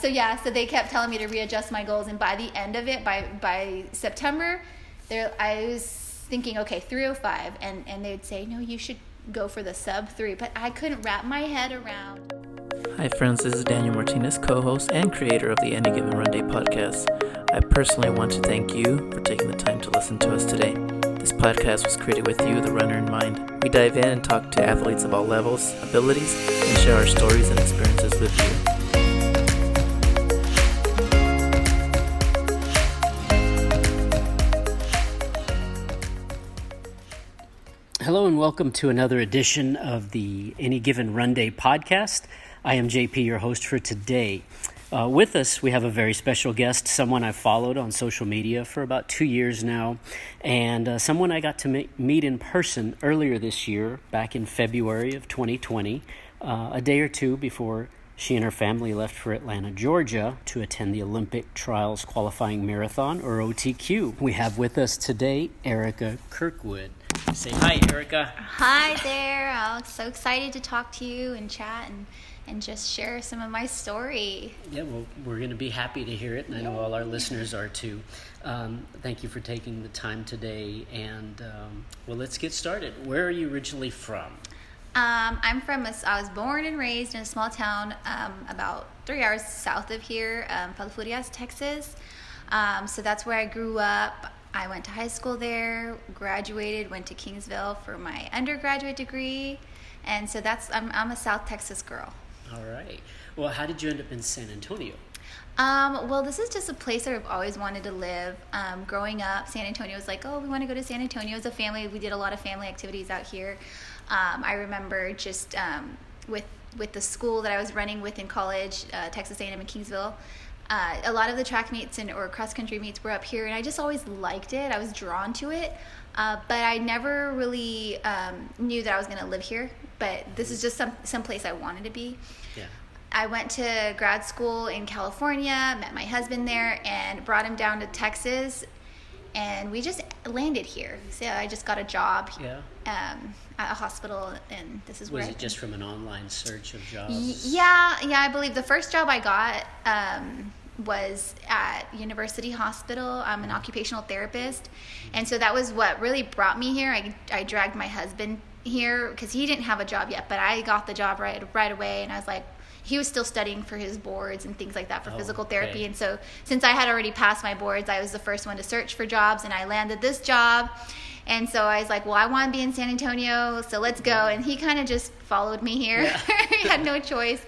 So yeah, so they kept telling me to readjust my goals, and by the end of it, by by September, there I was thinking, okay, 305, and and they'd say, no, you should go for the sub three, but I couldn't wrap my head around. Hi, friends. This is Daniel Martinez, co host and creator of the Any Given Run Day podcast. I personally want to thank you for taking the time to listen to us today. This podcast was created with you, the runner, in mind. We dive in and talk to athletes of all levels, abilities, and share our stories and experiences with you. Hello and welcome to another edition of the Any Given Run Day podcast. I am JP, your host for today. Uh, with us, we have a very special guest, someone I've followed on social media for about two years now, and uh, someone I got to meet in person earlier this year, back in February of 2020, uh, a day or two before she and her family left for Atlanta, Georgia to attend the Olympic Trials Qualifying Marathon, or OTQ. We have with us today Erica Kirkwood. Say hi, Erica. Hi there. I'm so excited to talk to you and chat and, and just share some of my story. Yeah, well, we're going to be happy to hear it, and I know all our listeners are too. Um, thank you for taking the time today. And um, well, let's get started. Where are you originally from? Um, I'm from, a, I was born and raised in a small town um, about three hours south of here, um, Falfurrias, Texas. Um, so that's where I grew up. I went to high school there, graduated, went to Kingsville for my undergraduate degree, and so that's I'm I'm a South Texas girl. All right. Well, how did you end up in San Antonio? Um, well, this is just a place that I've always wanted to live. Um, growing up, San Antonio was like, oh, we want to go to San Antonio as a family. We did a lot of family activities out here. Um, I remember just um, with with the school that I was running with in college, uh, Texas A&M in Kingsville uh, a lot of the track meets and or cross country meets were up here, and I just always liked it. I was drawn to it, uh, but I never really um, knew that I was going to live here. But this is just some some place I wanted to be. Yeah. I went to grad school in California, met my husband there, and brought him down to Texas, and we just landed here. So I just got a job. Yeah. Um, at a hospital, and this is was where it just from an online search of jobs? Y- yeah, yeah. I believe the first job I got. Um, was at University Hospital. I'm an mm-hmm. occupational therapist. And so that was what really brought me here. I, I dragged my husband here because he didn't have a job yet, but I got the job right right away. And I was like, he was still studying for his boards and things like that for oh, physical therapy. Okay. And so since I had already passed my boards, I was the first one to search for jobs and I landed this job. And so I was like, well, I want to be in San Antonio, so let's go. And he kind of just followed me here. Yeah. he had no choice.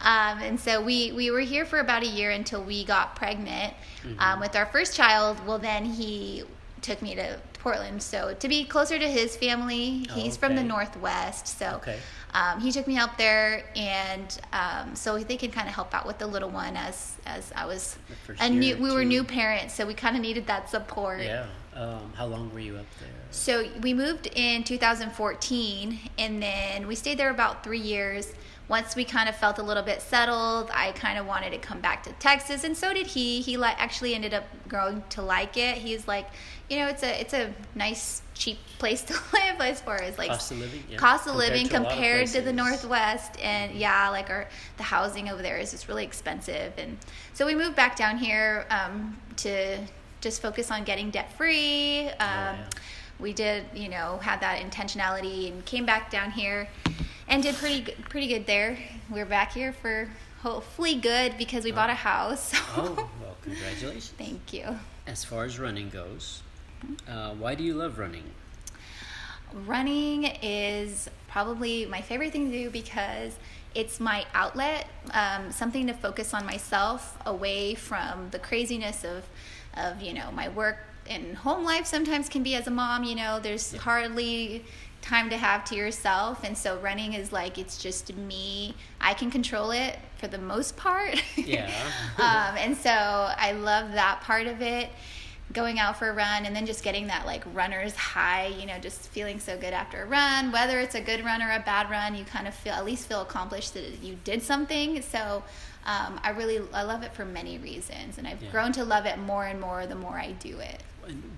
Um, and so we, we were here for about a year until we got pregnant mm-hmm. um, with our first child. Well, then he took me to Portland. So to be closer to his family, he's okay. from the Northwest. So okay. um, he took me out there, and um, so they can kind of help out with the little one as as I was a new. We were new parents, so we kind of needed that support. Yeah. Um, how long were you up there? So we moved in 2014, and then we stayed there about three years once we kind of felt a little bit settled, I kind of wanted to come back to Texas, and so did he. He like actually ended up growing to like it. He's like, you know, it's a it's a nice cheap place to live as far as like cost of living, yeah. cost of compared living to compared to the Northwest, and yeah, like our the housing over there is just really expensive, and so we moved back down here um, to just focus on getting debt free. Um, oh, yeah. We did, you know, had that intentionality and came back down here and did pretty good, pretty good there. We're back here for hopefully good because we oh. bought a house. oh, well, congratulations. Thank you. As far as running goes, uh, why do you love running? Running is probably my favorite thing to do because it's my outlet, um, something to focus on myself away from the craziness of, of you know, my work and home life sometimes can be as a mom, you know, there's yeah. hardly time to have to yourself. And so running is like it's just me. I can control it for the most part. Yeah. Um, and so i love that part of it. Going out for a run and then just getting that like runner's high you know just feeling so good after a run. Whether it's a good run or a bad run you kind of feel at least feel accomplished that you did something. So um, i really i love it for many reasons. And i've yeah. grown to love it more and more the more i do it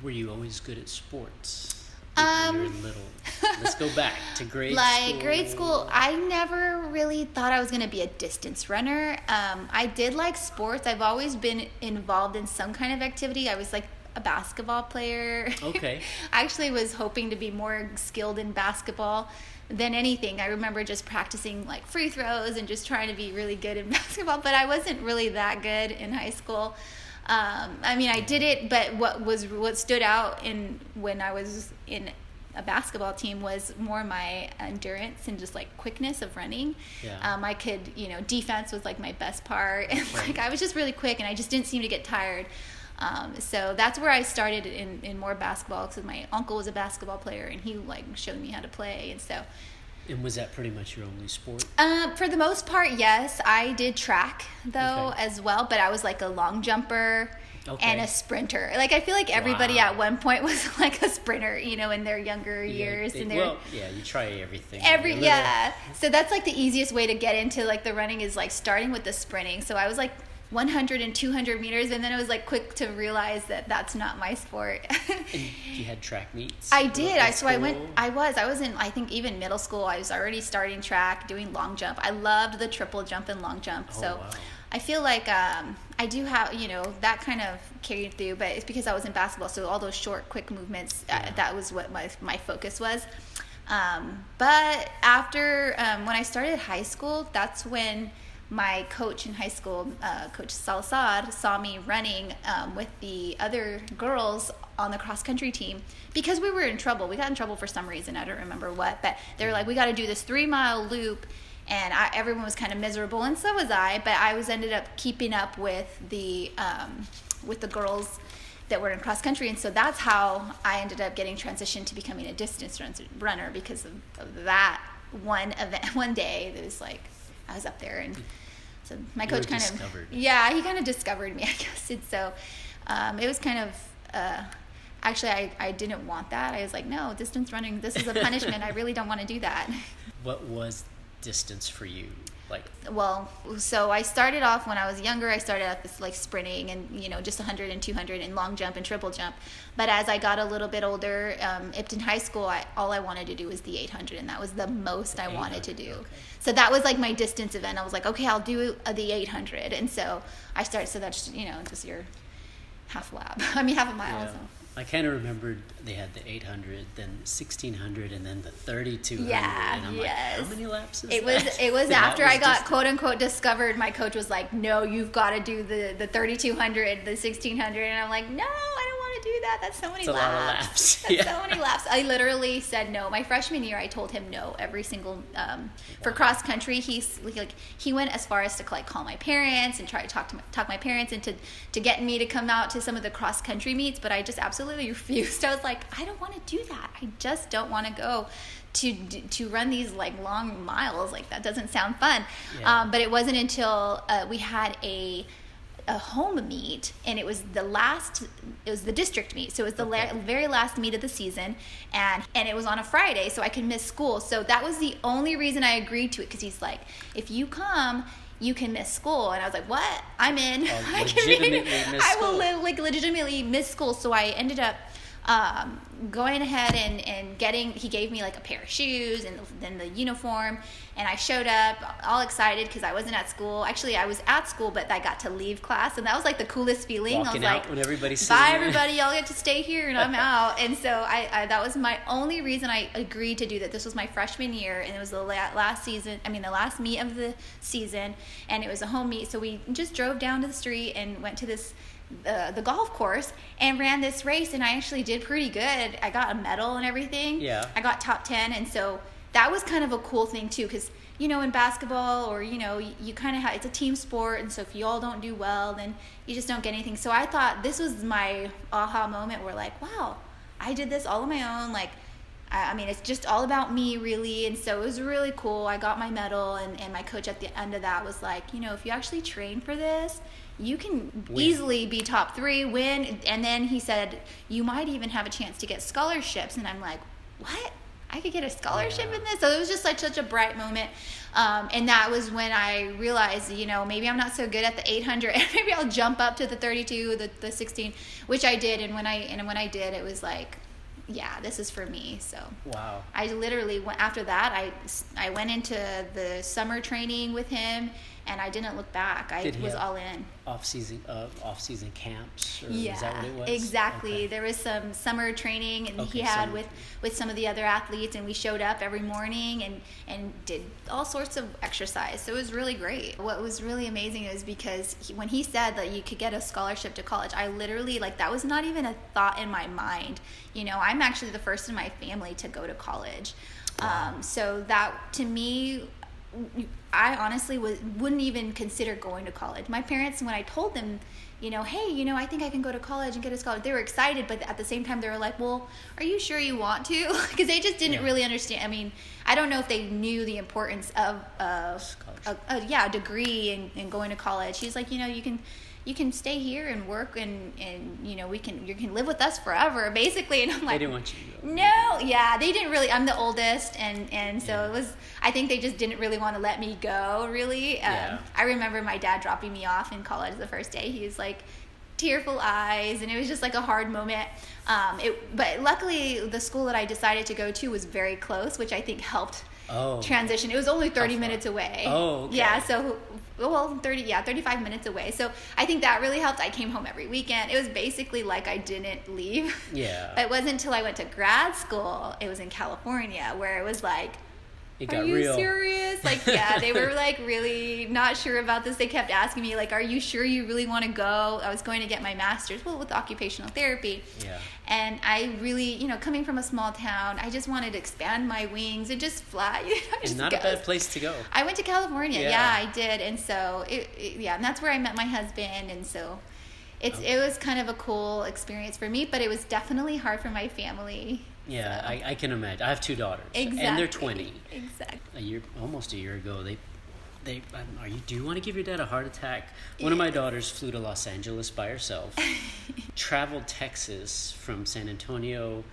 were you always good at sports? When you were little? Let's go back to grade like school. grade school. i never really thought i was going to be a distance runner. Um, i did like sports. I've always been involved in some kind of activity. I was like a basketball player. Okay. i actually was hoping to be more skilled in basketball than anything. I remember just practicing like free throws and just trying to be really good in basketball but i wasn't really that good in high school um, i mean i did it but what was what stood out in when i was in a basketball team was more my endurance and just like quickness of running. Yeah. Um, I could, you know, defense was like my best part, and like I was just really quick, and I just didn't seem to get tired. Um, so that's where I started in, in more basketball because my uncle was a basketball player, and he like showed me how to play, and so. And was that pretty much your only sport? Um, for the most part, yes. I did track though Okay. as well, but I was like a long jumper Okay. and a sprinter. Like I feel like everybody Wow. at one point was like a sprinter, you know, in their younger years. Yeah, and they- their well, yeah, you try everything. every yeah. So that's like the easiest way to get into like the running is like starting with the sprinting. So I was like 100 and 200 meters, and then it was like quick to realize that that's not my sport. And you had track meets. I did. I so I went. I was. I was in. I think even middle school. I was already starting track, doing long jump. I loved the triple jump and long jump. Oh, so wow. I feel like um, I do have you know that kind of carried through, but it's because I was in basketball. So all those short, quick movements. Uh, that was what my my focus was. Um, but after um, when I started high school, that's when my coach in high school, uh, Coach Salsad, saw me running um, with the other girls on the cross country team because we were in trouble. We got in trouble for some reason. I don't remember what, but they were like, we got to do this three mile loop. And I, everyone was kind of miserable, and so was I. But I was ended up keeping up with the um, with the girls that were in cross country, and so that's how I ended up getting transitioned to becoming a distance run- runner because of, of that one event. One day, it was like I was up there, and so my coach kind discovered. of yeah, he kind of discovered me, I guess. And so um, it was kind of. Uh, Actually, I, I didn't want that. I was like, no, distance running, this is a punishment. I really don't want to do that. What was distance for you? Like, well so i started off when i was younger i started off this like sprinting and you know just 100 and 200 and long jump and triple jump but as i got a little bit older um, ipton high school I, all i wanted to do was the 800 and that was the most i wanted to do okay. so that was like my distance event i was like okay i'll do uh, the 800 and so i started so that's you know just your half lap i mean half a mile yeah. so. I kind of remembered they had the 800, then 1600, and then the 3200. Yeah, and I'm yes. like, how many laps is It was that? it was after I got quote unquote discovered. My coach was like, "No, you've got to do the the 3200, the 1600," and I'm like, "No, that. That's so many It's a lot of laps. laps. That's Yeah. so many laps." I literally said no. My freshman year, I told him no every single um, for cross country. He's like he went as far as to like call my parents and try to talk to my, talk my parents into to get me to come out to some of the cross country meets, but I just absolutely refused. I was like, I don't want to do that. I just don't want to go to to run these like long miles. Like that doesn't sound fun. Yeah. Um, but it wasn't until uh, we had a a home meet and it was the last it was the district meet. So it was the la- very last meet of the season and and it was on a friday so i could miss school. So that was the only reason i agreed to it because he's like if you come you can miss school. And i was like what? I'm in. Oh, I can be- miss i will like legitimately miss school. So i ended up um, going ahead and, and getting he gave me like a pair of shoes and then the uniform and i showed up all excited because i wasn't at school. Actually i was at school but i got to leave class and that was like the coolest feeling. Walking i out was like everybody's bye everybody y'all get to stay here and i'm out. And so I, I that was my only reason i agreed to do that. This was my freshman year and it was the last season i mean the last meet of the season and it was a home meet. So we just drove down to the street and went to this uh, the golf course and ran this race and I actually did pretty good. I got a medal and everything. Yeah. I got top 10 and so that was kind of a cool thing too cuz you know in basketball or you know you, you kind of have it's a team sport and so if you all don't do well then you just don't get anything. So I thought this was my aha moment where like wow, I did this all on my own like I I mean, it's just all about me, really. And so it was really cool. I got my medal, and, and my coach at the end of that was like, you know, if you actually train for this, you can Win. easily be top three, win. And then he said, you might even have a chance to get scholarships. And I'm like, what? I could get a scholarship Yeah. in this? So it was just like such a bright moment. Um, and that was when I realized, you know, maybe I'm not so good at the 800. maybe I'll jump up to the 32, the, the 16, which I did. And when I and when I did, it was like yeah, this is for me. So Wow. I literally went after that. I I went into the summer training with him, and I didn't look back. I was all in. Off season, uh, off season camps, or Yeah, is that what it was? exactly. Okay. There was some summer training and Okay, he had summer with with some of the other athletes, and we showed up every morning and and did all sorts of exercise. So it was really great. What was really amazing is because he, when he said that you could get a scholarship to college, I literally like that was not even a thought in my mind. You know, I'm actually the first in my family to go to college. Um, so that to me I honestly was, wouldn't even consider going to college. My parents, when I told them, you know, hey, you know, I think I can go to college and get a scholarship, they were excited, but at the same time, they were like, well, are you sure you want to? Because they just didn't Yeah. really understand. I mean, I don't know if they knew the importance of, of a, a, yeah, a degree and, and going to college. She's like, you know, you can. You can stay here and work, and, and you know we can you can live with us forever, basically. And I'm like They didn't want you to go. no, yeah, they didn't really. I'm the oldest, and and so Yeah. it was. I think they just didn't really want to let me go. Really, um, Yeah. I remember my dad dropping me off in college the first day. He was like tearful eyes, and it was just like a hard moment. Um, it, but luckily, the school that I decided to go to was very close, which I think helped Oh. transition. It was only 30 minutes away. Oh, okay. Yeah, so well, 30 yeah, 35 minutes away. So I think that really helped. I came home every weekend. It was basically like I didn't leave. Yeah. It wasn't until I went to grad school, it was in California, where it was like It are you real. serious? Like, yeah, they were like really not sure about this. They kept asking me, like, are you sure you really want to go? I was going to get my master's, well, with occupational therapy. Yeah. And I really, you know, coming from a small town, I just wanted to expand my wings and just fly. You know, just not a bad place to go. I went to California. Yeah. Yeah, I did, and so it, it, yeah, and that's where I met my husband, and so it's oh. it was kind of a cool experience for me, but it was definitely hard for my family. Yeah, so. I, I can imagine. I have two daughters, exactly. and they're twenty. Exactly. A year, almost a year ago, they, they, um, are you? Do you want to give your dad a heart attack? One of my daughters flew to Los Angeles by herself, traveled Texas from San Antonio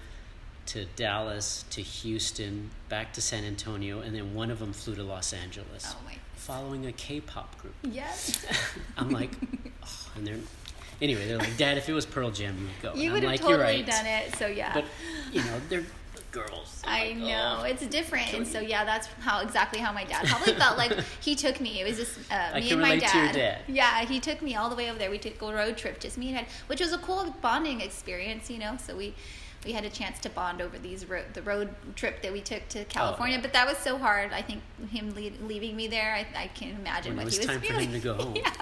to Dallas to Houston, back to San Antonio, and then one of them flew to Los Angeles, Oh my. following a K-pop group. Yes. I'm like, oh, and they're, anyway, they're like, Dad, if it was Pearl Jam, you would go. You would have like, totally right. done it. So yeah. But you know, they're girls. They're I like, know "Oh." it's different, and so yeah, that's how exactly how my dad probably felt like he took me. It was just uh, me and my dad. dad. Yeah, he took me all the way over there. We took a road trip, just me and dad, which was a cool bonding experience, you know. So we we had a chance to bond over these ro- the road trip that we took to California. Oh. But that was so hard. I think him le- leaving me there, I, I can't imagine When it what was he was time for him to go home. yeah.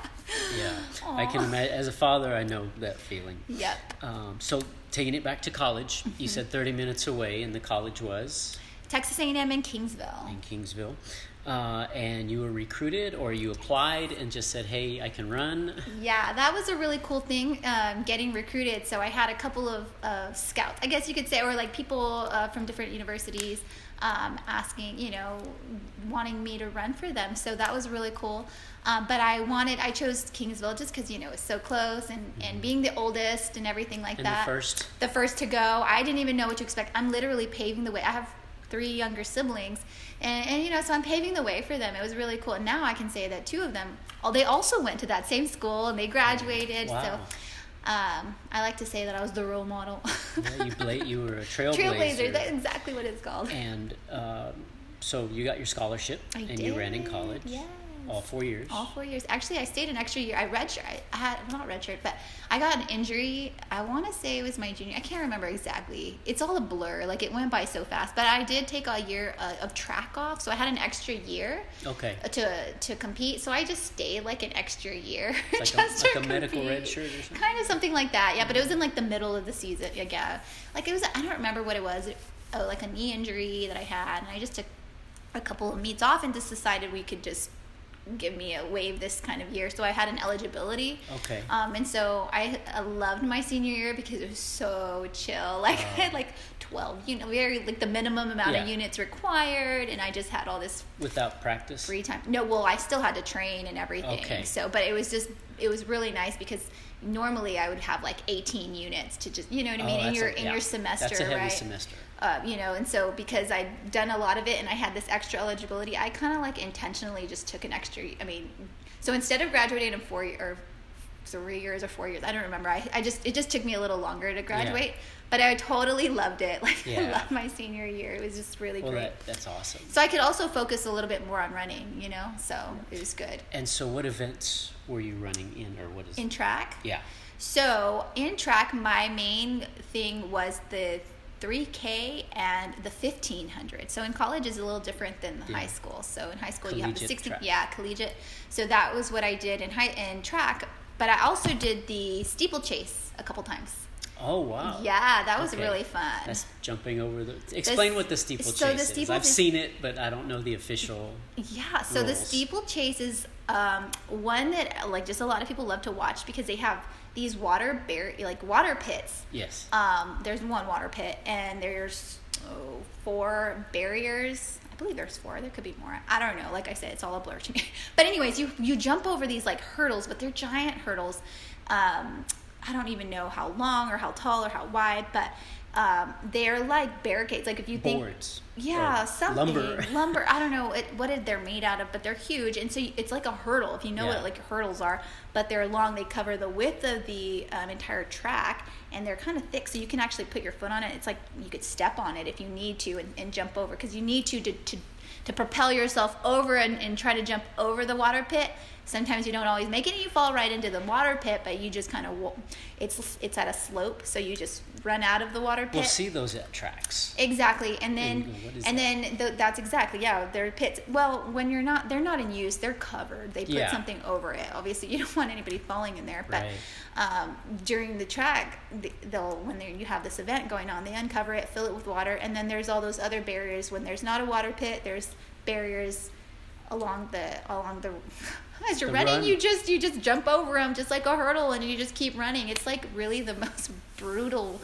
Yeah, I can imagine. As a father, I know that feeling. Yep. Um, so taking it back to college, Mm-hmm. you said 30 minutes away, and the college was Texas A&M in Kingsville. in Kingsville. Uh, and you were recruited, or you applied and just said, "Hey, I can run." Yeah, that was a really cool thing, um, getting recruited. So I had a couple of uh, scouts, I guess you could say, or like people uh, from different universities um, asking, you know, wanting me to run for them. So that was really cool. Um, but I wanted, I chose Kingsville just because, you know, it's so close and, and being the oldest and everything like And that. the first, the first to go. I didn't even know what to expect. I'm literally paving the way. I have three younger siblings, and, and you know, so I'm paving the way for them. It was really cool. And now I can say that two of them, oh, they also went to that same school and they graduated. Wow. So um, I like to say that I was the role model. yeah, you bla- you were a trailblazer. Trailblazer. That's exactly what it's called. and um, so you got your scholarship, I and you ran in college. yes. All four years. All four years. Actually, I stayed an extra year. I redshirt. I had not redshirt, but I got an injury. I want to say it was my junior. I can't remember exactly. It's all a blur. Like it went by so fast. But I did take a year uh, of track off, so I had an extra year Okay. to to compete. So I just stayed like an extra year, Like a- like a medical compete. red shirt or something? Kind of something like that. Yeah, but it was in like the middle of the season. Yeah, like it was. I don't remember what it was. Oh, like a knee injury that I had, and I just took a couple of meets off and just decided we could just give me a wave this kind of year. So I had an eligibility. Okay. Um, and so I, I loved my senior year because it was so chill. Like I had like twelve, you know, very like the minimum amount Yeah. of units required, and I just had all this Without practice. free time. No, well, I still had to train and everything. Okay. So, but it was just it was really nice because normally I would have like 18 units to just you know what I Oh, mean in that's your a- in yeah. your semester, That's a heavy right? semester. Uh, you know, and so because I'd done a lot of it and I had this extra eligibility, I kind of like intentionally just took an extra. I mean, so instead of graduating in four or three years or four years. I don't remember. I, I just it just took me a little longer to graduate, but I totally loved it. Like I loved my senior year. It was just really Well, great. that, that's awesome. So I could also focus a little bit more on running, you know. So it was good And so, what events were you running in, or what is? in track. yeah. So in track, my main thing was the 3K and the 1500. So in college is a little different than the Yeah. high school. So in high school you have the Collegiate 60, track. yeah, collegiate. So that was what I did in high in track. But I also did the steeplechase a couple times. Oh wow. Yeah, that was Okay. really fun. That's jumping over the. Explain what the so the steeplechase is. I've seen it, but I don't know the official. Yeah, so the steeplechase is um, one that like just a lot of people love to watch because they have these water bar- like water pits. Yes. Um, there's one water pit and there's oh, four barriers. I believe there's four. There could be more. I don't know. Like I said, it's all a blur to me. But anyways, you you jump over these like hurdles, but they're giant hurdles. Um, I don't even know how long or how tall or how wide, but um, they're like barricades. Like if you think Boards. Yeah, something Lumber. lumber. I don't know it, what it, they're made out of, but they're huge, and so it's like a hurdle. If you know Yeah. what like hurdles are, but they're long. They cover the width of the um, entire track, and they're kind of thick, so you can actually put your foot on it. It's like you could step on it if you need to and, and jump over, because you need to to, to to propel yourself over and, and try to jump over the water pit. Sometimes you don't always make it, and you fall right into the water pit, but you just kind of it's it's at a slope, so you just run out of the water pit. We'll see those at tracks. Exactly, and then And and then th- that's exactly yeah. They're pits. Well, when you're not, they're not in use. They're covered. They put Yeah. something over it. Obviously, you don't want anybody falling in there. But Right. um, during the track, they'll when you have this event going on, they uncover it, fill it with water, and then there's all those other barriers. When there's not a water pit, there's barriers along the along the. As you're running, run. you just you just jump over them just like a hurdle, and you just keep running. It's like really the most brutal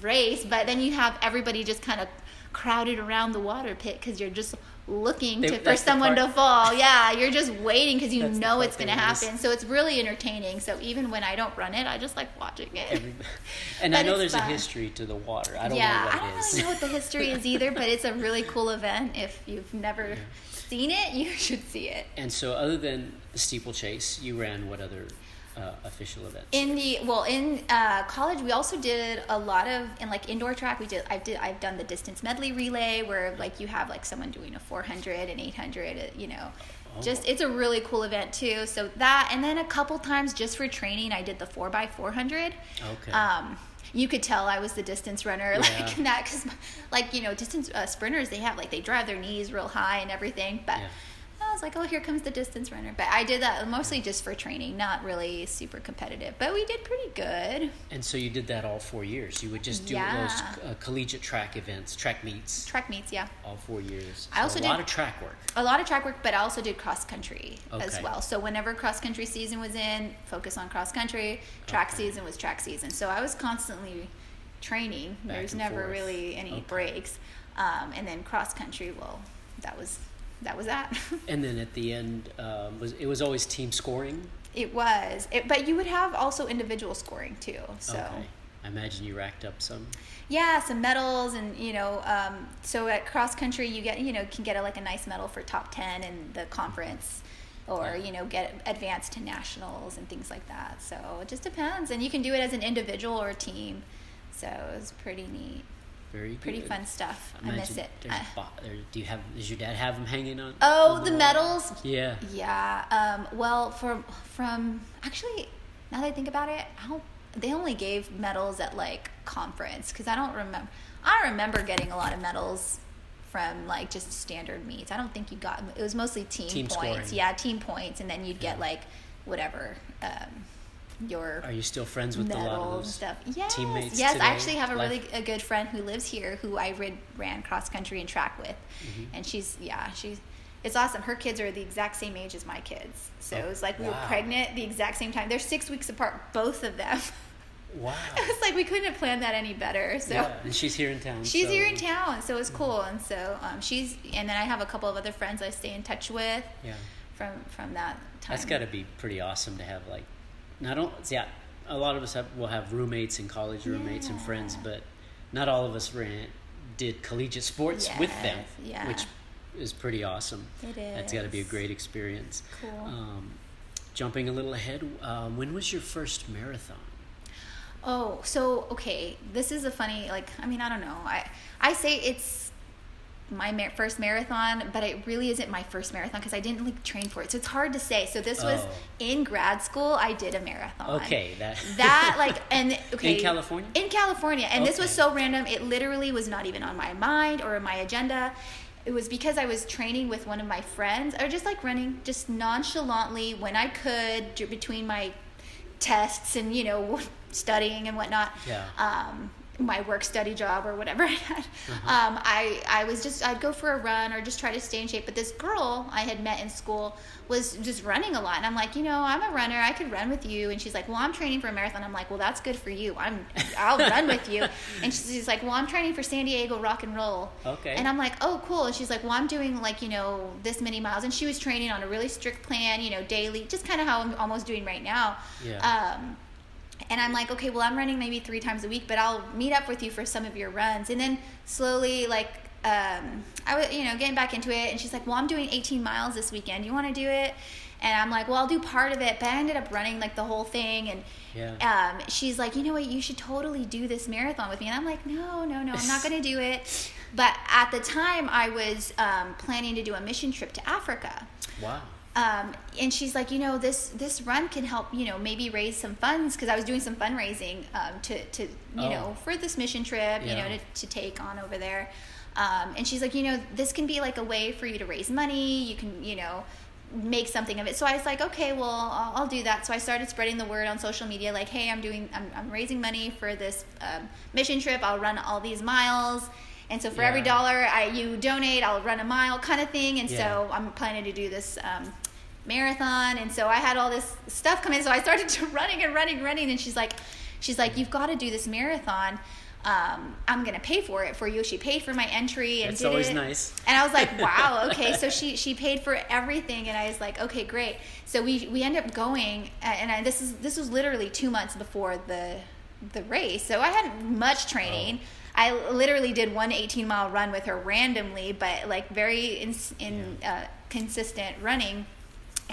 race, but then you have everybody just kind of crowded around the water pit because you're just looking They- to, for someone to fall. Yeah, you're just waiting because you That's know it's going to happen. So it's really entertaining. So even when I don't run it, I just like watching it. Every, and I know there's a history to the water. I don't yeah, know what I don't really know what the history is either, but it's a really cool event. If you've never seen it, you should see it. and so, other than the steeplechase, you ran what other uh, official events? In the well, in uh, college, we also did a lot of in like indoor track. We did I did I've done the distance medley relay where like you have like someone doing a 400 and 800. uh, You know, Oh. just it's a really cool event too. So that and then a couple times just for training, I did the four x 400. Okay. Um, you could tell I was the distance runner, Yeah. like in that, because like you know, distance uh, sprinters they have like they drive their knees real high and everything, but. Yeah. Was like, oh, here comes the distance runner. But I did that mostly just for training, not really super competitive. But we did pretty good. And so you did that all four years. You would just do Yeah. those uh, collegiate track events, track meets, Track meets, yeah. all four years. I So also a did- a lot of track work. A lot of track work, but I also did cross country as well. So whenever cross country season was in, focus on cross country. Track Okay. season was track season. So I was constantly training. Back There's never forth. really any Okay. breaks. Um, and then cross country, well, that was that was that. And then at the end, um, was it was always team scoring. it was, it, but you would have also individual scoring too. So. Okay. I imagine you racked up some. Yeah, some medals, and you know, um, so at cross country, you get you know can get a, like a nice medal for top ten in the conference, or Yeah. you know get advanced to nationals and things like that. So it just depends, and you can do it as an individual or a team. So it was pretty neat, Very pretty fun stuff. I miss it. Uh, bo- do you have? Does your dad have them hanging on? oh, on the wall? medals. Yeah. Yeah. Um, well, from from actually, now that I think about it, I don't, they only gave medals at like conference because I don't remember. I remember getting a lot of medals from like just standard meets. I don't think you got. It was mostly team, Team points. scoring. Yeah, team points, and then you'd get like whatever um, your Are you still friends with a lot of stuff. Yes, teammates? yes. today? I actually have a Life- really a good friend who lives here who I rid, ran cross country and track with, Mm-hmm. and she's yeah she's it's awesome. Her kids are the exact same age as my kids, so Oh, it was like we were pregnant the exact same time. They're six weeks apart, both of them. Wow. it was like we couldn't have planned that any better. So. yeah, and she's here in town. She's so- here in town, so it's cool. And so um, she's, and then I have a couple of other friends I stay in touch with Yeah. from from that time. That's got to be pretty awesome to have like, not only yeah, a lot of us have, will have roommates in college, roommates and friends, but not all of us ran did collegiate sports with them, yeah. which is pretty awesome. It That's got to be a great experience. Cool. Um, jumping a little ahead, um, when was your first marathon? Oh, so okay, this is a funny like I mean I don't know I I say it's my mar- first marathon, but it really isn't my first marathon because I didn't like train for it, so it's hard to say. So this was Oh. in grad school. I did a marathon. Okay, that that like and okay In California? in california and this was so random it literally was not even on my mind or my agenda it was because i was training with one of my friends or just like running just nonchalantly when i could between my tests and you know studying and whatnot Yeah. um, my work study job or whatever I had. Uh-huh. Um, I, I was just, I'd go for a run or just try to stay in shape. But this girl I had met in school was just running a lot. And I'm like, you know, I'm a runner. I could run with you. And she's like, well, I'm training for a marathon. I'm like, well, that's good for you. I'm, I'll run with you. And she's, she's like, well, I'm training for San Diego rock and roll. Okay. And I'm like, oh, cool. And she's like, well, I'm doing like, you know, this many miles. And she was training on a really strict plan, you know, daily, just kind of how I'm almost doing right now. Yeah. Um, and I'm like, okay, well, I'm running maybe three times a week, but I'll meet up with you for some of your runs. And then slowly, like, um, I was, you know, getting back into it. And she's like, well, I'm doing 18 miles this weekend. You want to do it? And I'm like, well, I'll do part of it. But I ended up running like the whole thing. And Yeah. um, she's like, you know what? You should totally do this marathon with me. And I'm like, no, no, no, I'm not going to do it. But at the time, I was um, planning to do a mission trip to Africa wow. Um, and she's like, you know, this this run can help, you know, maybe raise some funds because I was doing some fundraising um, to to you Oh. know for this mission trip, you know, to, to take on over there. Um, and she's like, you know, this can be like a way for you to raise money. You can, you know, make something of it. So I was like, okay, well, I'll, I'll do that. So I started spreading the word on social media, like, hey, I'm doing, I'm, I'm raising money for this um, mission trip. I'll run all these miles. And so for every dollar I you donate, I'll run a mile kind of thing. And Yeah. so I'm planning to do this um, marathon. And so I had all this stuff come in. So I started to running and running, running. And she's like, she's like, you've got to do this marathon. Um, I'm gonna pay for it for you. She paid for my entry and That's did always it. nice. And I was like, wow, okay. So she she paid for everything, and I was like, okay, great. So we we end up going, and I, this is this was literally two months before the the race. So I hadn't much training. I literally did one 18 mile run with her randomly, but like very in, in uh, consistent running.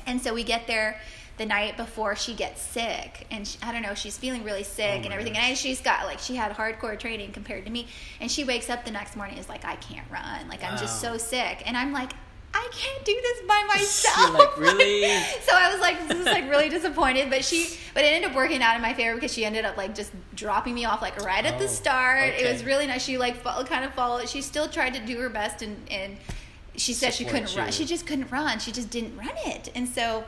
And so we get there the night before she gets sick, and she, I don't know, she's feeling really sick Oh and everything. gosh. And I, she's got like she had hardcore training compared to me, and she wakes up the next morning is like, I can't run, like I'm just so sick, and I'm like. I can't do this by myself. like, really? so I was like, this is like really disappointed. But she, but it ended up working out in my favor because she ended up like just dropping me off like right at the Oh, start. It was really nice. She like kind of followed. She still tried to do her best and and she said she couldn't run. She just couldn't run. She just didn't run it. And so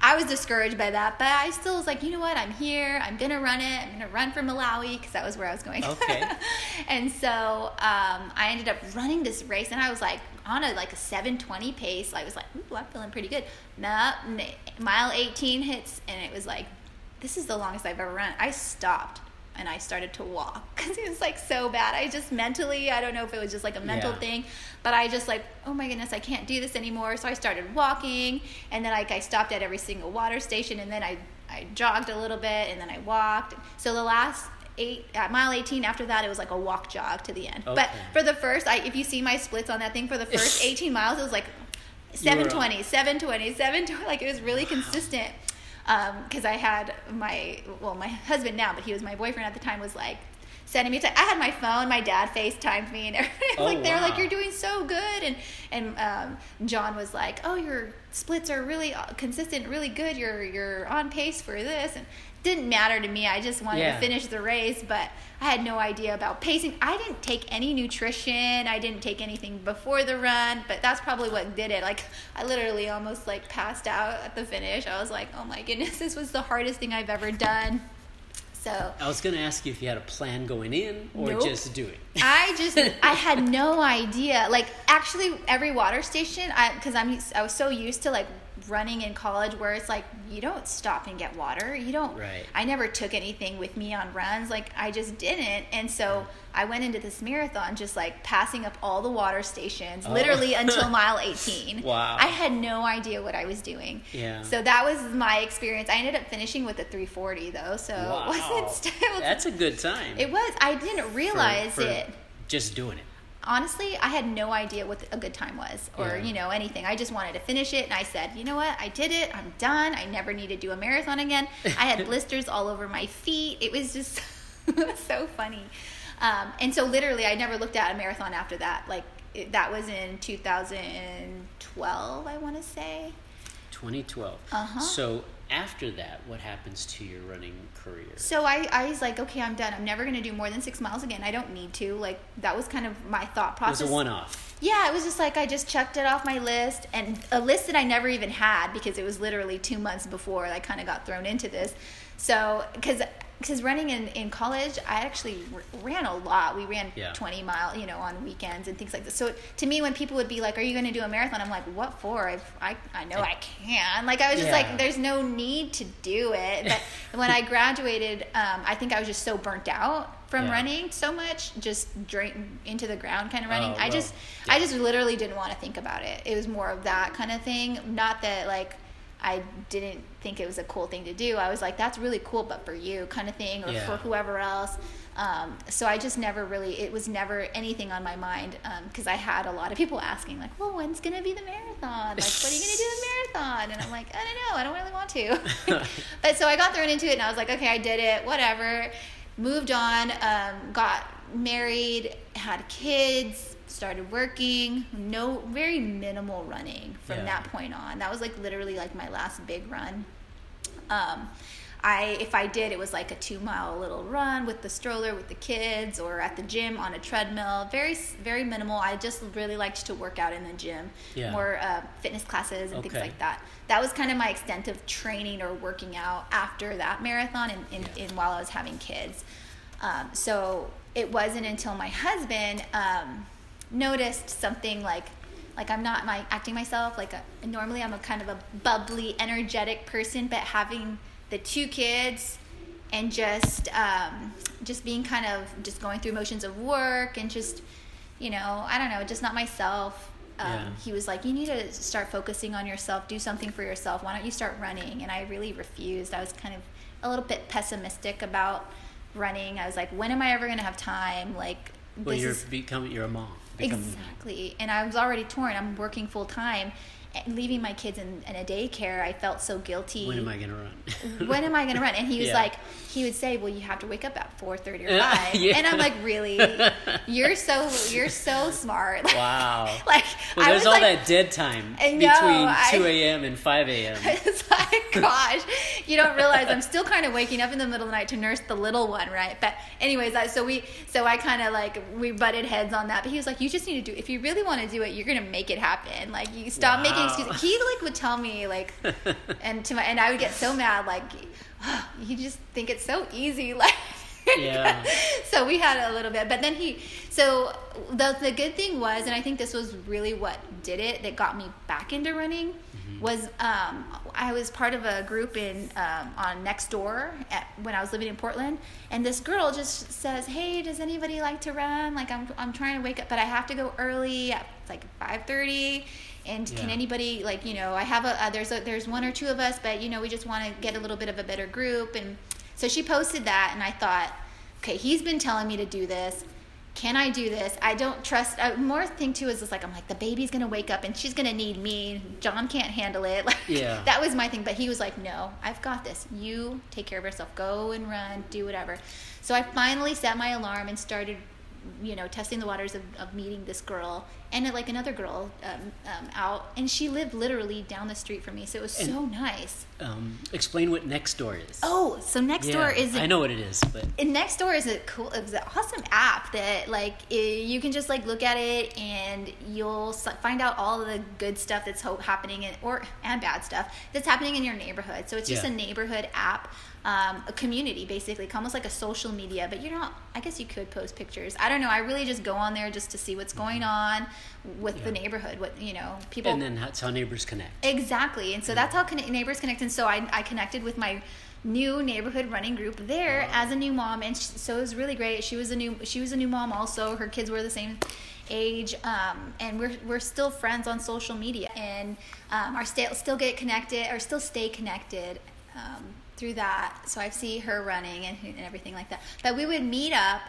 I was discouraged by that, but I still was like, you know what? I'm here. I'm gonna run it. I'm gonna run for Malawi because that was where I was going. Okay. and so um, I ended up running this race, and I was like on a like a 7:20 pace. I was like, ooh, I'm feeling pretty good. Nah, mile 18 hits, and it was like, this is the longest I've ever run. I stopped. And I started to walk because it was like so bad. I just mentally, I don't know if it was just like a mental Yeah. thing, but I just like, oh my goodness, I can't do this anymore. So I started walking, and then like I stopped at every single water station, and then I I jogged a little bit, and then I walked. So the last eight at mile 18 after that it was like a walk jog to the end but for the first I, if you see my splits on that thing for the first 18 miles it was like 720 720 720 like it was really consistent because I had my well my husband now but he was my boyfriend at the time was like sending me. T- I had my phone. My dad FaceTimed me, and everything. Oh, like they were like, "You're doing so good," and and um, John was like, "Oh, your splits are really uh, consistent, really good. You're you're on pace for this." And didn't matter to me. I just wanted Yeah. to finish the race, but I had no idea about pacing. I didn't take any nutrition. I didn't take anything before the run, but that's probably what did it. Like I literally almost like passed out at the finish. I was like, "Oh my goodness, this was the hardest thing I've ever done." So I was going to ask you if you had a plan going in or Nope. just do it. I just I had no idea. Like actually, every water station, I because I'm I was so used to like running in college where it's like you don't stop and get water. You don't. Right. I never took anything with me on runs. Like I just didn't, and so I went into this marathon just like passing up all the water stations, Oh. literally until mile 18. Wow. I had no idea what I was doing. Yeah. So that was my experience. I ended up finishing with a 340 though, so Wow. it wasn't still. That's a good time. It was. I didn't for- realize for it. Just doing it. Honestly, I had no idea what a good time was or, Yeah. you know, anything. I just wanted to finish it. And I said, you know what? I did it. I'm done. I never need to do a marathon again. I had blisters all over my feet. It was just so funny. Um, and so, literally, I never looked at a marathon after that. Like, it, that was in 2012, I want to say. 2012. Uh-huh. So after that, what happens to your running career? So I, I was like, okay, I'm done. I'm never going to do more than six miles again. I don't need to. Like, that was kind of my thought It was process. a one-off. Yeah, it was just like I just checked it off my list and a list that I never even had because it was literally two months before I kind of got thrown into this. So, because because running in, in college, I actually r- ran a lot. We ran Yeah. 20 mile, you know, on weekends and things like this. So to me, when people would be like, "Are you going to do a marathon?" I'm like, "What for? I've, I I know I can." Like I was just Yeah. like, "There's no need to do it." But when I graduated, um, I think I was just so burnt out from Yeah. running so much, just drain into the ground kind of running. Oh, I just. I just literally didn't want to think about it. It was more of that kind of thing. Not that like I didn't think it was a cool thing to do. I was like, that's really cool, but for you, kind of thing, or Yeah. for whoever else. Um, so I just never really, it was never anything on my mind because I had a lot of people asking, like, well, when's going to be the marathon? Like, what are you going to do in the marathon? And I'm like, I don't know. I don't really want to. but so I got thrown into it and I was like, okay, I did it, whatever. Moved on, um, got married, had kids, started working. No, very minimal running from Yeah. that point on. That was like literally like my last big run. Um, I if I did, it was like a two mile little run with the stroller with the kids, or at the gym on a treadmill. Very very minimal. I just really liked to work out in the gym, Yeah. more uh, fitness classes and Okay. things like that. That was kind of my extent of training or working out after that marathon, and in, Yeah. in, while I was having kids. Um, so it wasn't until my husband um, noticed something like like I'm not my acting myself like a, normally I'm a kind of a bubbly energetic person but having the two kids and just um, just being kind of just going through motions of work and just you know I don't know just not myself. Um, Yeah. he was like you need to start focusing on yourself. Do something for yourself. Why don't you start running? And I really refused. I was kind of a little bit pessimistic about running. I was like when am I ever going to have time? Like Well, this you're is becoming you're a mom. Exactly. And I was already torn. I'm working full time. And leaving my kids in, in a daycare, I felt so guilty. When am I going to run? when am I going to run? And he was Yeah. like, he would say, well, you have to wake up at 4.30 or Yeah. 5. Yeah. And I'm like, really? You're so, you're so smart. wow. like, Well, I there's was all like, that dead time between I- 2 a.m. and 5 a.m. it's like, gosh, you don't realize I'm still kind of waking up in the middle of the night to nurse the little one, right? But anyways, I, so we, so I kind of like we butted heads on that. But he was like, you just need to do. If you really want to do it, you're gonna make it happen. Like you stop making Wow. excuses. He like would tell me like, and to my and I would get so mad like, you just think it's so easy, like. Yeah. so we had a little bit, but then he. So the the good thing was, and I think this was really what did it that got me back into running, was um, I was part of a group in um, on Nextdoor at, when I was living in Portland, and this girl just says, "Hey, does anybody like to run? Like I'm I'm trying to wake up, but I have to go early at like five thirty. And can anybody like you know I have a uh, there's a there's one or two of us, but you know we just want to get a little bit of a better group and so she posted that, and I thought, okay, he's been telling me to do this. Can I do this? I don't trust. Uh, more thing too is just like I'm like the baby's gonna wake up and she's gonna need me. John can't handle it. Like Yeah. that was my thing. But he was like, no, I've got this. You take care of yourself. Go and run. Do whatever. So I finally set my alarm and started, you know, testing the waters of, of meeting this girl and uh, like another girl um, um, out, and she lived literally down the street from me. So it was so nice. Um, explain what Nextdoor is. Oh, so Nextdoor is a I know what it is, but and Nextdoor is a cool, it's an awesome app that like i you can just like look at it and you'll find out all the good stuff that's happening in, or and bad stuff that's happening in your neighborhood. So it's just Yeah. a neighborhood app, um, a community basically, almost like a social media. But you're not. I guess you could post pictures. I don't know. I really just go on there just to see what's going on with the neighborhood. What you know, people and then that's how neighbors connect. Exactly. And so that's how conne- neighbors connect. And so I, I connected with my new neighborhood running group there as a new mom. And sh so it was really great. She was a new, she was a new mom also. Her kids were the same age. Um, and we're, we're still friends on social media and, um, are still, still get connected or still stay connected, um, through that. So I see her running and, and everything like that. But we would meet up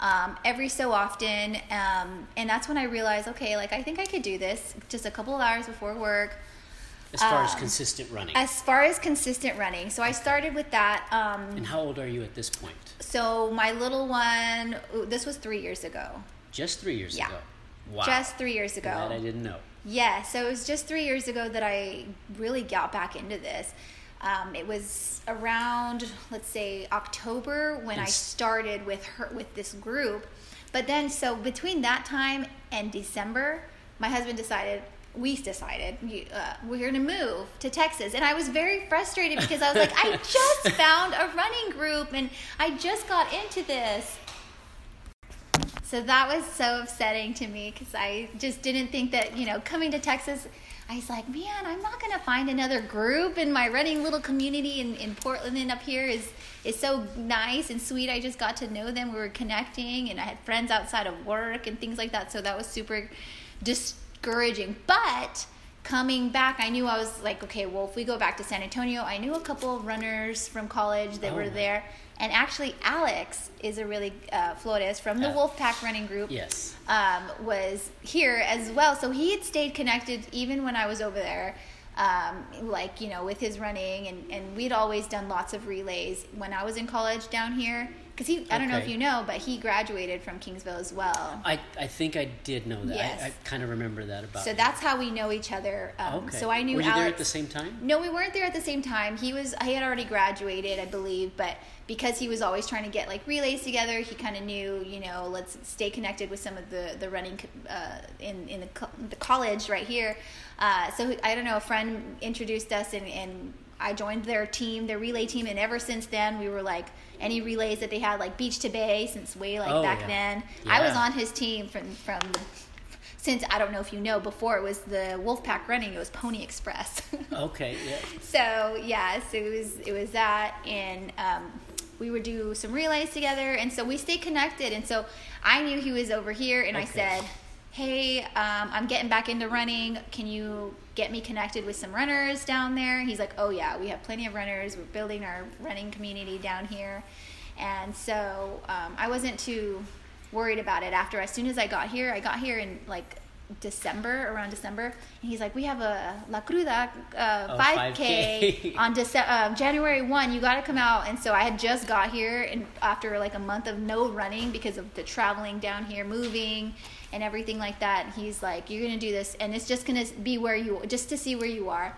um, every so often. Um, and that's when I realized, okay, like I think I could do this just a couple of hours before work. As far as Um, consistent running. As far as consistent running, so I started with that. Um, and how old are you at this point? so my little one, this was three years ago. Just three years Yeah. ago. Wow. Just three years ago. That I didn't know. Yeah, so it was just three years ago that I really got back into this. Um, it was around, let's say, October when I started with her with this group. But then, so between that time and December, my husband decided. We decided uh, we're going to move to Texas, and I was very frustrated because I was like, I just found a running group, and I just got into this. So that was so upsetting to me because I just didn't think that, you know, coming to Texas, I was like, man, I'm not going to find another group. And my running little community in, in Portland and up here is, is so nice and sweet. I just got to know them. We were connecting and I had friends outside of work and things like that. So that was super discouraging. But coming back, I knew I was like, okay, well, if we go back to San Antonio, I knew a couple of runners from college that Oh. were there. And actually, Alex is a really uh, Flores from the Uh, Wolfpack Running Group. Yes. Um, was here as well, so he had stayed connected even when I was over there. Um, like you know, with his running, and and we'd always done lots of relays when I was in college down here. Because he, I don't know if you know, but he graduated from Kingsville as well. I, I think I did know that. Yes. I, I kind of remember that about So you. that's how we know each other. Um, okay. So I knew Were you Alex. there at the same time? No, we weren't there at the same time. He was he had already graduated, I believe, but because he was always trying to get like relays together, he kind of knew, you know, let's stay connected with some of the the running uh, in in the, co- the college right here. Uh, so I don't know, a friend introduced us and, and I joined their team, their relay team, and ever since then we were like any relays that they had, like beach to bay, since way like Oh, back yeah. then. I was on his team from from since I don't know if you know before it was the Wolfpack running, it was Pony Express. Okay, yeah. so yeah, so it was it was that, and um, we would do some relays together, and so we stayed connected. And so I knew he was over here, and I said, "Hey, um, I'm getting back into running. Can you get me connected with some runners down there?" He's like, "Oh yeah, we have plenty of runners. We're building our running community down here." And so um, I wasn't too worried about it. After as soon as I got here, I got here and like December, around December, and he's like, "We have a La Cruda uh, Oh, 5K, 5K. on Dece- uh, January one. You got to come out." And so I had just got here, and after like a month of no running because of the traveling down here, moving, and everything like that, he's like, "You're gonna do this, and it's just gonna be where you, just to see where you are."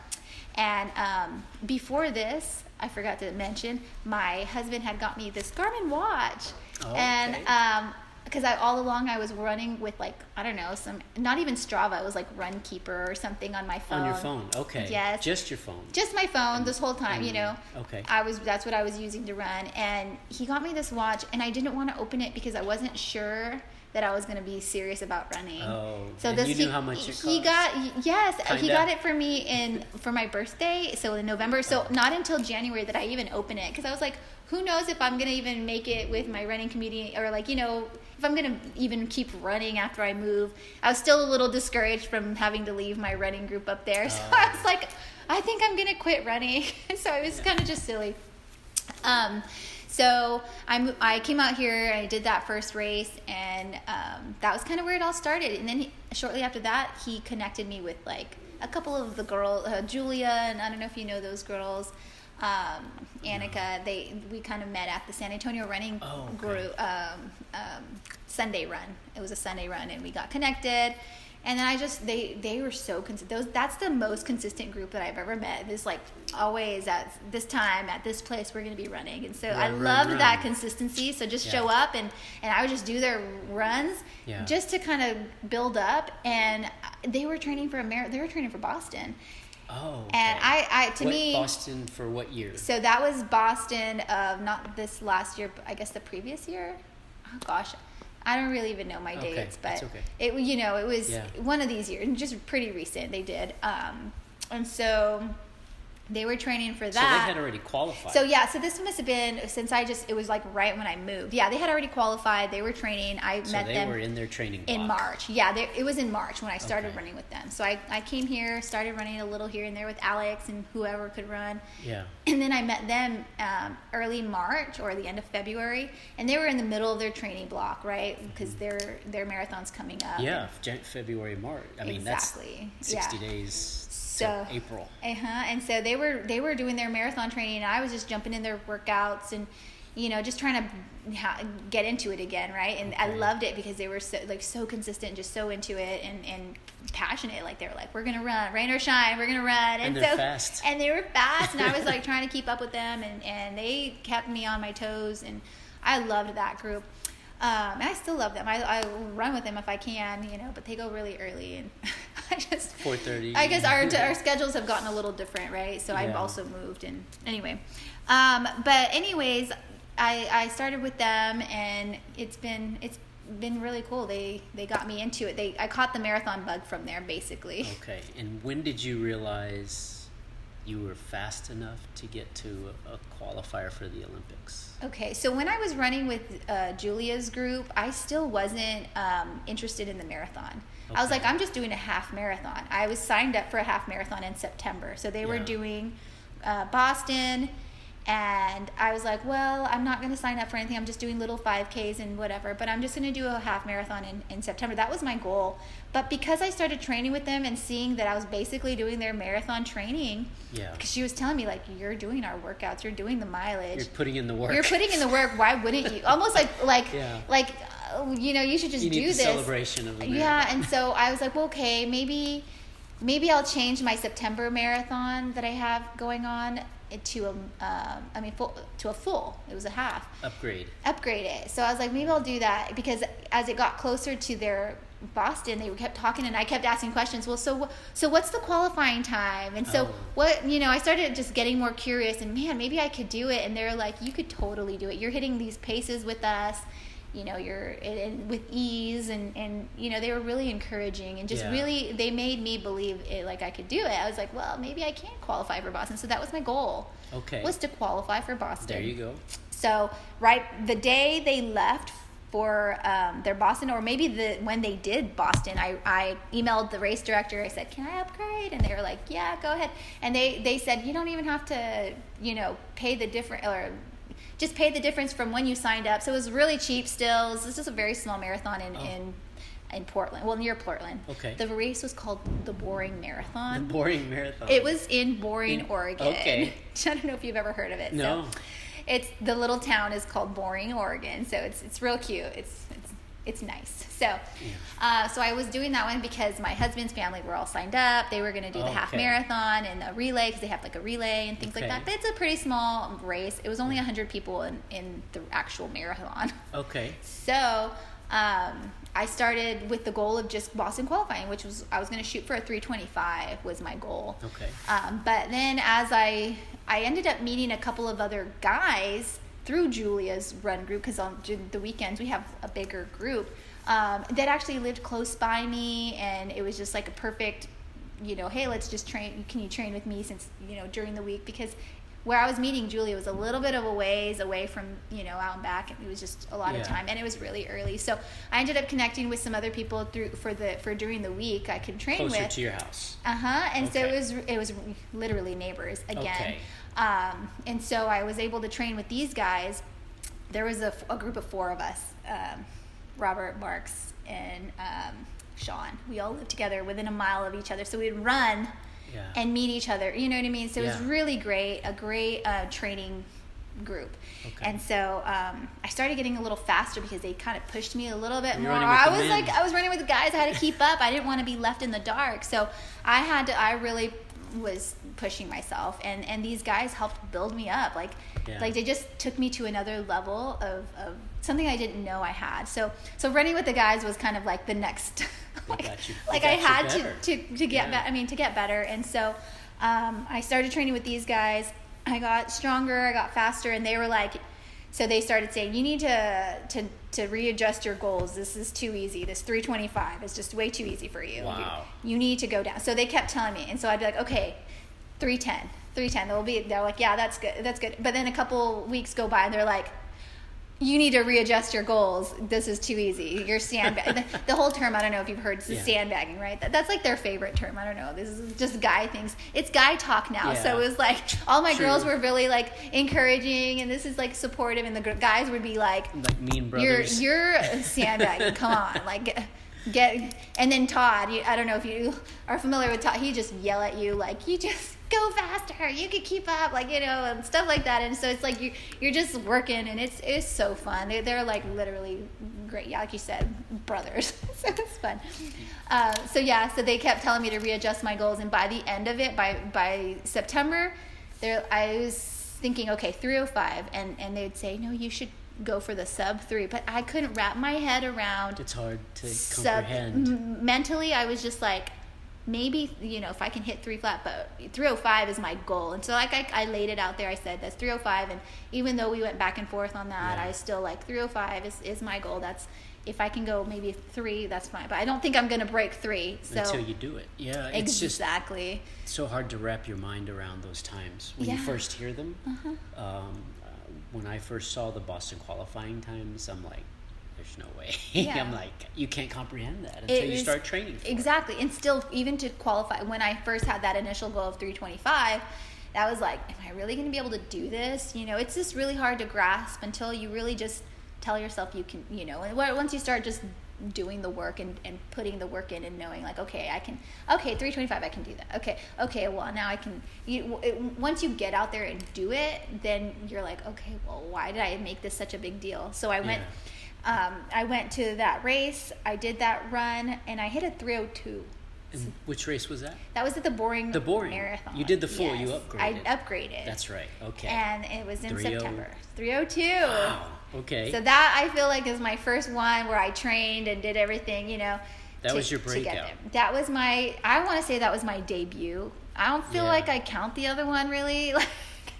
And um, before this, I forgot to mention, my husband had got me this Garmin watch, Oh, and okay. um, because I all along I was running with like I don't know some not even Strava, it was like Runkeeper or something on my phone. On your phone. Okay. Yes. Just your phone. Just my phone this whole time, you mm-hmm. know. Okay. I was that's what I was using to run, and he got me this watch, and I didn't want to open it because I wasn't sure that I was going to be serious about running. Oh, so this you knew he, how much it he got yes he Kinda? got it for me in for my birthday so in November so not until January that I even open it because I was like who knows if I'm gonna even make it with my running community or like you know if I'm gonna even keep running after I move I was still a little discouraged from having to leave my running group up there so Oh. I was like I think I'm gonna quit running so it was kind of just silly um, so I, mo- I came out here, I did that first race, and um, that was kind of where it all started. And then he, shortly after that, he connected me with like a couple of the girls, uh, Julia, and I don't know if you know those girls, um, Annika. They we kind of met at the San Antonio Running Oh, okay. group um, um, Sunday run. It was a Sunday run, and we got connected. And then I just they they were so cons- those that's the most consistent group that I've ever met. It's like always at this time at this place we're going to be running, and so I Run, run, loved that consistency. So just Yeah. show up and and I would just do their runs Yeah. just to kind of build up. And they were training for America. They were training for Boston, Oh. and. I I to what, me Boston for what year? so that was Boston of not this last year, but I guess the previous year. Oh gosh, I don't really even know my Okay, dates, but okay. it you know it was Yeah. one of these years, and just pretty recent they did. Um, and so they were training for that. So they had already qualified. So yeah, so this must have been since I just it was like right when I moved. Yeah, they had already qualified. They were training. I So met they them were in their training in. March. Yeah, they, it was in March when I started Okay. running with them. So I, I came here, started running a little here and there with Alex and whoever could run. Yeah. And then I met them um, early March or the end of February, and they were in the middle of their training block, right? Because their their marathon's coming up. Yeah, February, March. I mean, Exactly. that's 60 Yeah. days So April. Uh huh. And so they were they were doing their marathon training, and I was just jumping in their workouts and you know just trying to ha- get into it again, right? And I loved it because they were so like so consistent, just so into it and and passionate. Like they were like, we're gonna run, rain or shine, we're gonna run. And so they're fast. and they were fast, and I was like trying to keep up with them, and and they kept me on my toes, and I loved that group. Um, and I still love them. I, I run with them if I can, you know, but they go really early, and I just 4:30. I guess our our schedules have gotten a little different, right? So I've also moved, and anyway, um, but anyways, I I started with them, and it's been it's been really cool. They they got me into it. They I caught the marathon bug from there, basically. Okay. And when did you realize you were fast enough to get to a, a qualifier for the Olympics? Okay, so when I was running with uh, Julia's group, I still wasn't um, interested in the marathon. I was like, I'm just doing a half marathon. I was signed up for a half marathon in September. So they were doing uh, Boston, and I was like, well, I'm not going to sign up for anything. I'm just doing little 5Ks and whatever, but I'm just going to do a half marathon in, in September. That was my goal. But because I started training with them and seeing that I was basically doing their marathon training, Yeah. because she was telling me, like, you're doing our workouts, you're doing the mileage You're putting in the work. you're putting in the work. Why wouldn't you? Almost like like Yeah. like uh, you know you should just You do this. celebration of the yeah, and so I was like, well, okay, maybe maybe I'll change my September marathon that I have going on to a um, I mean full, to a full. It was a half Upgrade. upgrade it. So I was like, maybe I'll do that because as it got closer to their Boston, they kept talking and I kept asking questions. Well, so so what's the qualifying time? And so Oh. what you know, I started just getting more curious and man, maybe I could do it. And they're like, you could totally do it. You're hitting these paces with us. You know, you're and, with ease and and you know they were really encouraging and just Yeah. really they made me believe it like I could do it. I was like, well, maybe I can qualify for Boston. So that was my goal. Okay. Was to qualify for Boston. There you go. So right the day they left for um, their Boston, or maybe the when they did Boston, I, I emailed the race director. I said, "Can I upgrade?" And they were like, "Yeah, go ahead." And they they said, "You don't even have to, you know, pay the different or." Just pay the difference from when you signed up. So it was really cheap still. Was just a very small marathon in, Oh. in in Portland. Well, near Portland. Okay. The race was called the Boring The Marathon. boring marathon. It was in Boring, In- Oregon. okay. I don't know if you've ever heard of it. No. So it's the little town is called Boring, Oregon. So it's it's real cute. It's it's it's nice. So uh, so I was doing that one because my husband's family were all signed up. They were going to do the half marathon and a relay because they have like a relay and things like that. But it's a pretty small race. It was only 100 people in, in the actual marathon. Okay. So um, I started with the goal of just Boston qualifying, which was I was going to shoot for a 325 was my goal. Okay. Um, but then as I I ended up meeting a couple of other guys through Julia's run group because on the weekends we have a bigger group um, that actually lived close by me, and it was just like a perfect, you know, hey, let's just train. Can you train with me since you know during the week because. Where I was meeting Julia was a little bit of a ways away from, you know, out and back. It was just a lot Yeah. of time, and it was really early. So I ended up connecting with some other people through for the for during the week I could train Closer with. to your house. Uh huh. And so it was it was literally neighbors again. Okay. Um, and so I was able to train with these guys. There was a, a group of four of us: um, Robert, Marks, and um, Sean. We all lived together within a mile of each other, so we'd run Yeah. and meet each other. You know what I mean? So it was really great, a great uh, training group. Okay. And so um, I started getting a little faster because they kind of pushed me a little bit You're more. I was men. like, I was running with the guys. I had to keep up. I didn't want to be left in the dark. So I had to. I really was pushing myself, and and these guys helped build me up. Like Yeah. like they just took me to another level of, of something I didn't know I had. So so running with the guys was kind of like the next. like got you- they like I had to to to get Yeah. be- I mean to get better, and so um, I started training with these guys. I got stronger, I got faster, and they were like, so they started saying, you need to to to readjust your goals. This is too easy. This 325 is just way too easy for you. Wow. You, you need to go down. So they kept telling me, and so I'd be like, okay. 310 310 they'll be they're like yeah that's good that's good but then a couple weeks go by and they're like you need to readjust your goals this is too easy you're sandbag the, the whole term i don't know if you've heard it's Yeah. sandbagging right that, that's like their favorite term i don't know this is just guy things it's guy talk now so Yeah. it was like all my True. girls were really like encouraging and this is like supportive and the gr- guys would be like Like mean brothers. you're you're sandbagging. Come on, like get, get. And then Todd, you, I don't know if you are familiar with Todd. He just yell at you like you just go faster. You can keep up, like you know, and stuff like that. And so it's like you you're just working, and it's it's so fun. they're, they're like literally great. Yeah, like you said, brothers. so it's fun. Uh, so yeah, so they kept telling me to readjust my goals, and by the end of it, by by September, there I was thinking, okay, 305, and and they'd say, no, you should go for the sub three, but I couldn't wrap my head around it's hard to sub. comprehend. m- mentally, I was just like, maybe you know if I can hit three flat, but 305 is my goal, and so like I, I laid it out there. I said that's 305, and even though we went back and forth on that, Yeah. I still like 305 is is my goal. That's if I can go maybe three, that's fine. But I don't think I'm gonna break three. So until you do it. Yeah, it's just exactly. so hard to wrap your mind around those times when you Yeah. Uh-huh. first hear them. Um, uh, when I first saw the Boston qualifying times, I'm like, "There's no way." Yeah. I'm like, "You can't comprehend that until It you is- start training." For it. Exactly. And still, even to qualify, when I first had that initial goal of 325, that was like, am I really going to be able to do this? You know, it's just really hard to grasp until you really just tell yourself you can, you know, and once you start just doing the work and, and putting the work in and knowing like okay i can okay 325 i can do that okay okay well now i can you it, once you get out there and do it then you're like okay well why did i make this such a big deal so i went um, I went to that race. I did that run, and I hit a 302. And which race was that? That was at the boring The Boring. marathon. You did the full, you upgraded. I upgraded. That's right. Okay. And it was in 30 September. 302. wow. Okay. So that I feel like is my first one where I trained and did everything, you know. That to- was your breakout. That was my. I want to say that was my debut. I don't feel Yeah. like I count the other one really.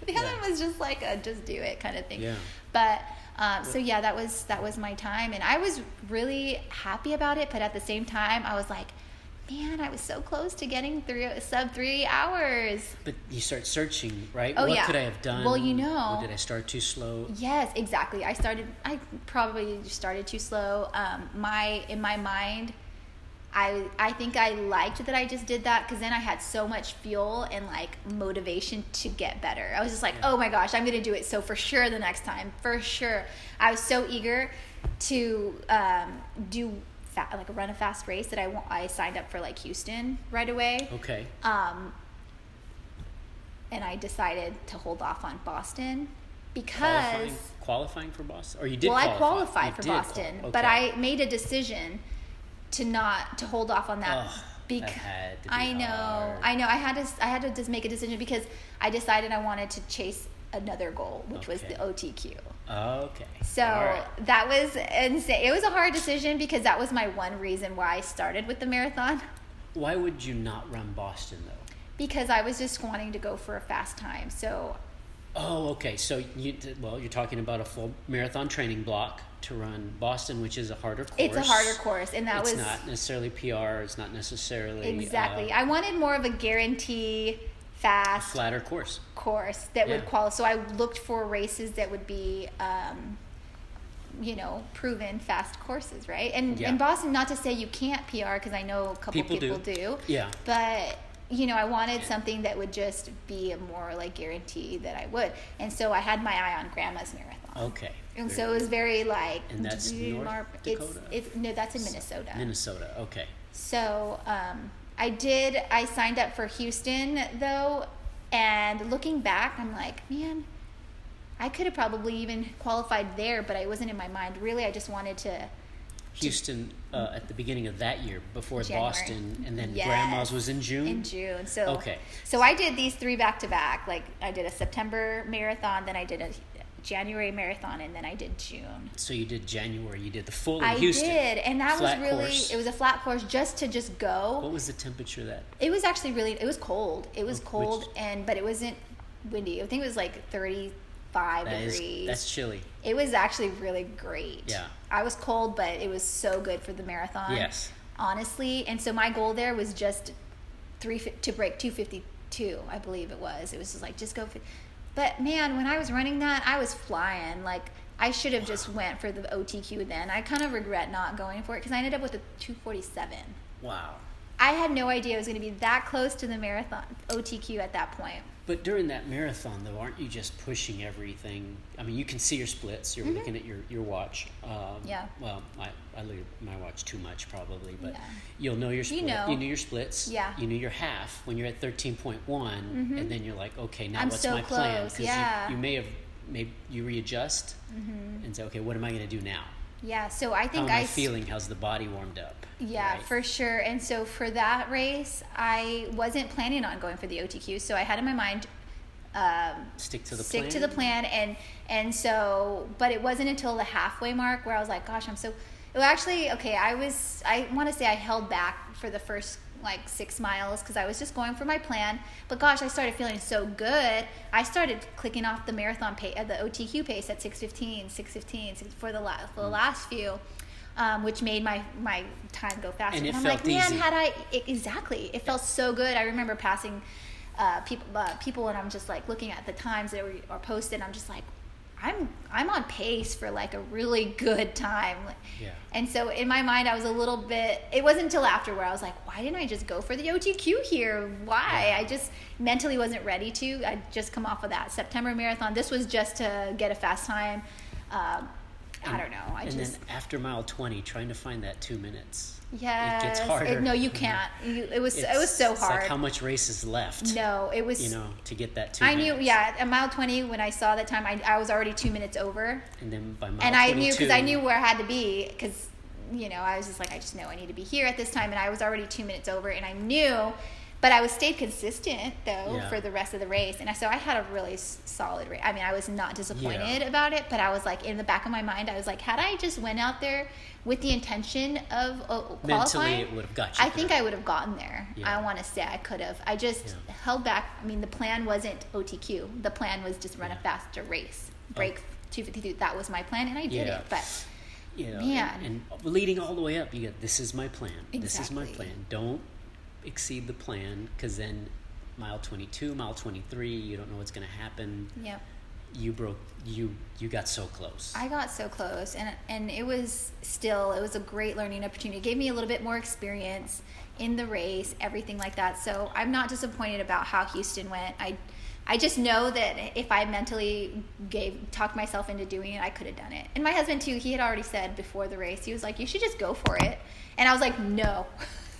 Like the other Yeah. one was just like a just do it kind of thing. Yeah. But um, so yeah, that was that was my time, and I was really happy about it. But at the same time, I was like, man, I was so close to getting through sub three hours. but you start searching, right? Oh, what yeah. could I have done? Well, you know. Or did I start too slow? Yes, exactly. I started. I probably started too slow. Um, my in my mind, I I think I liked that I just did that because then I had so much fuel and like motivation to get better. I was just like, oh my gosh, I'm gonna do it. So for sure the next time, for sure. I was so eager to um, do fa- like run a fast race that I I signed up for like Houston right away. Okay. Um, and I decided to hold off on Boston because Qualifying, qualifying for Boston, or you did? well, I qualified You for Boston, okay. but I made a decision to not to hold off on that Ugh, that because to be I know, hard. I know, I had to, I had to just make a decision because I decided I wanted to chase another goal, which was the OTQ. Okay. So right. that was insane. It was a hard decision because that was my one reason why I started with the marathon. Why would you not run Boston though? Because I was just wanting to go for a fast time. So Oh, okay. So you well, you're talking about a full marathon training block to run Boston, which is a harder course. it's a harder course, and that it's was not necessarily PR. It's not necessarily exactly. uh, I wanted more of a guarantee fast flatter course. course that would qualify. So I looked for races that would be, um, you know, proven fast courses, right? And Yeah. in Boston, not to say you can't PR because I know a couple People people, do. do. Yeah. But you know, I wanted something that would just be a more like guarantee that I would, and so I had my eye on Grandma's marathon. Okay. And so it was very like And that's North Mar- Dakota? It's, it's no, that's in Minnesota. Minnesota. Okay. So um, I did. I signed up for Houston though, and looking back, I'm like, man, I could have probably even qualified there, but I wasn't in my mind. Really, I just wanted to. Houston uh, at the beginning of that year before January. Boston, and then Yes. Grandma's was in June. In June, so Okay. So I did these three back to back. Like I did a September marathon, then I did a January marathon, and then I did June. So you did January. You did the full in I Houston. did, and that Flat was really. course. It was a flat course just to just go. What was the temperature that? It was actually really. It was cold. It was Oh, which- cold, and but it wasn't windy. I think it was like thirty-five That is degrees. that's chilly. it was actually really great. Yeah. I was cold, but it was so good for the marathon. Yes. Honestly, and so my goal there was just three to break two fifty two, I believe it was. It was just like just go. But man, when I was running that, I was flying. Like I should have just went for the OTQ then. I kind of regret not going for it because I ended up with a 247. Wow. I had no idea it was going to be that close to the marathon OTQ at that point. But during that marathon, though, aren't you just pushing everything? I mean, you can see your splits. You're Mhm. looking at your, your watch. Um, Yeah. Well, I, I look at my watch too much probably, but Yeah. you'll know your split. know. You know your splits. Yeah. You know your half when you're at 13.1, Mhm. and then you're like, okay, now I'm what's so my plan? close, yeah. you, you may have, maybe you readjust Mm-hmm. and say, okay, what am I going to do now? Yeah, so I How think am I, feeling? How's the body warmed up? Yeah, Right? for sure. And so for that race, I wasn't planning on going for the OTQ. So I had in my mind um, Stick to the stick plan. to the plan, and and so, but it wasn't until the halfway mark where I was like, gosh, I'm so. Well, actually, okay, I was. I want to say I held back for the first like six miles because I was just going for my plan. But gosh, I started feeling so good. I started clicking off the marathon pace, uh, the OTQ pace at 6:15, 6:15 for the la- for the Mm. last few. Um, which made my my time go faster. And it I'm felt like, man, easy. had I e- exactly, it felt so good. I remember passing uh, people uh, people, and I'm just like looking at the times that were, are posted. I'm just like, I'm I'm on pace for like a really good time. Yeah. And so in my mind, I was a little bit. It wasn't until after where I was like, why didn't I just go for the OTQ here? Why? Yeah. I just mentally wasn't ready to. I just come off of that September marathon. This was just to get a fast time. Um, I don't know. I and just then after mile 20, trying to find that two minutes. Yeah, It gets harder. no, you can't. You, it was it was It's- so it's hard. like how much race is left? no, it was. You know, to get that two I knew, yeah, at mile 20, when I saw that time, I, I was already two minutes over. And then by mile and I knew, because I knew where I had to be, because, you know, I was just like, I just know I need to be here at this time. And I was already two minutes over, and I knew, but I was stayed consistent, though, Yeah. for the rest of the race. And so I had a really solid race. I mean, I was not disappointed about it, but I was like, in the back of my mind, I was like, had I just went out there with the intention of uh, qualifying, it would have got you I think. I would have gotten there. Yeah. I want to say I could have. I just Yeah. held back. I mean, the plan wasn't OTQ. The plan was just run a faster race, break 252. That was my plan, and I did Yeah. it. But you know, Man. And, and leading all the way up, you get this is my plan. This is my plan. Don't exceed the plan because then mile 22, mile 23, you don't know what's going to happen. yeah, You broke. You you got so close. I got so close, and and it was still it was a great learning opportunity. It gave me a little bit more experience in the race, everything like that. So I'm not disappointed about how Houston went. I. I just know that if I mentally gave talked myself into doing it, I could have done it. And my husband too, he had already said before the race, he was like, "You should just go for it." And I was like, "No."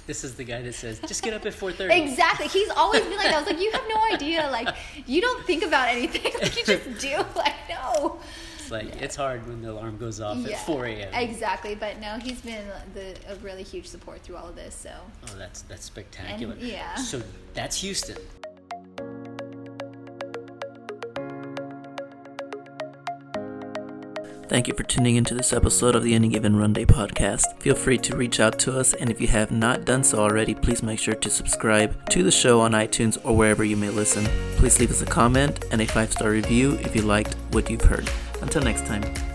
this is the guy that says, "Just get up at 4:30." Exactly. He's always been like that. I was like, you have no idea. Like, you don't think about anything. Like, you just do. Like, no. It's like it's hard when the alarm goes off Yeah, at 4 a.m. Exactly. But no, he's been the, a really huge support through all of this. So, Oh, that's that's spectacular. yeah. So that's Houston. Thank you for tuning into this episode of the Any Given Run Day podcast. Feel free to reach out to us, and if you have not done so already, please make sure to subscribe to the show on iTunes or wherever you may listen. Please leave us a comment and a five star review if you liked what you've heard. Until next time.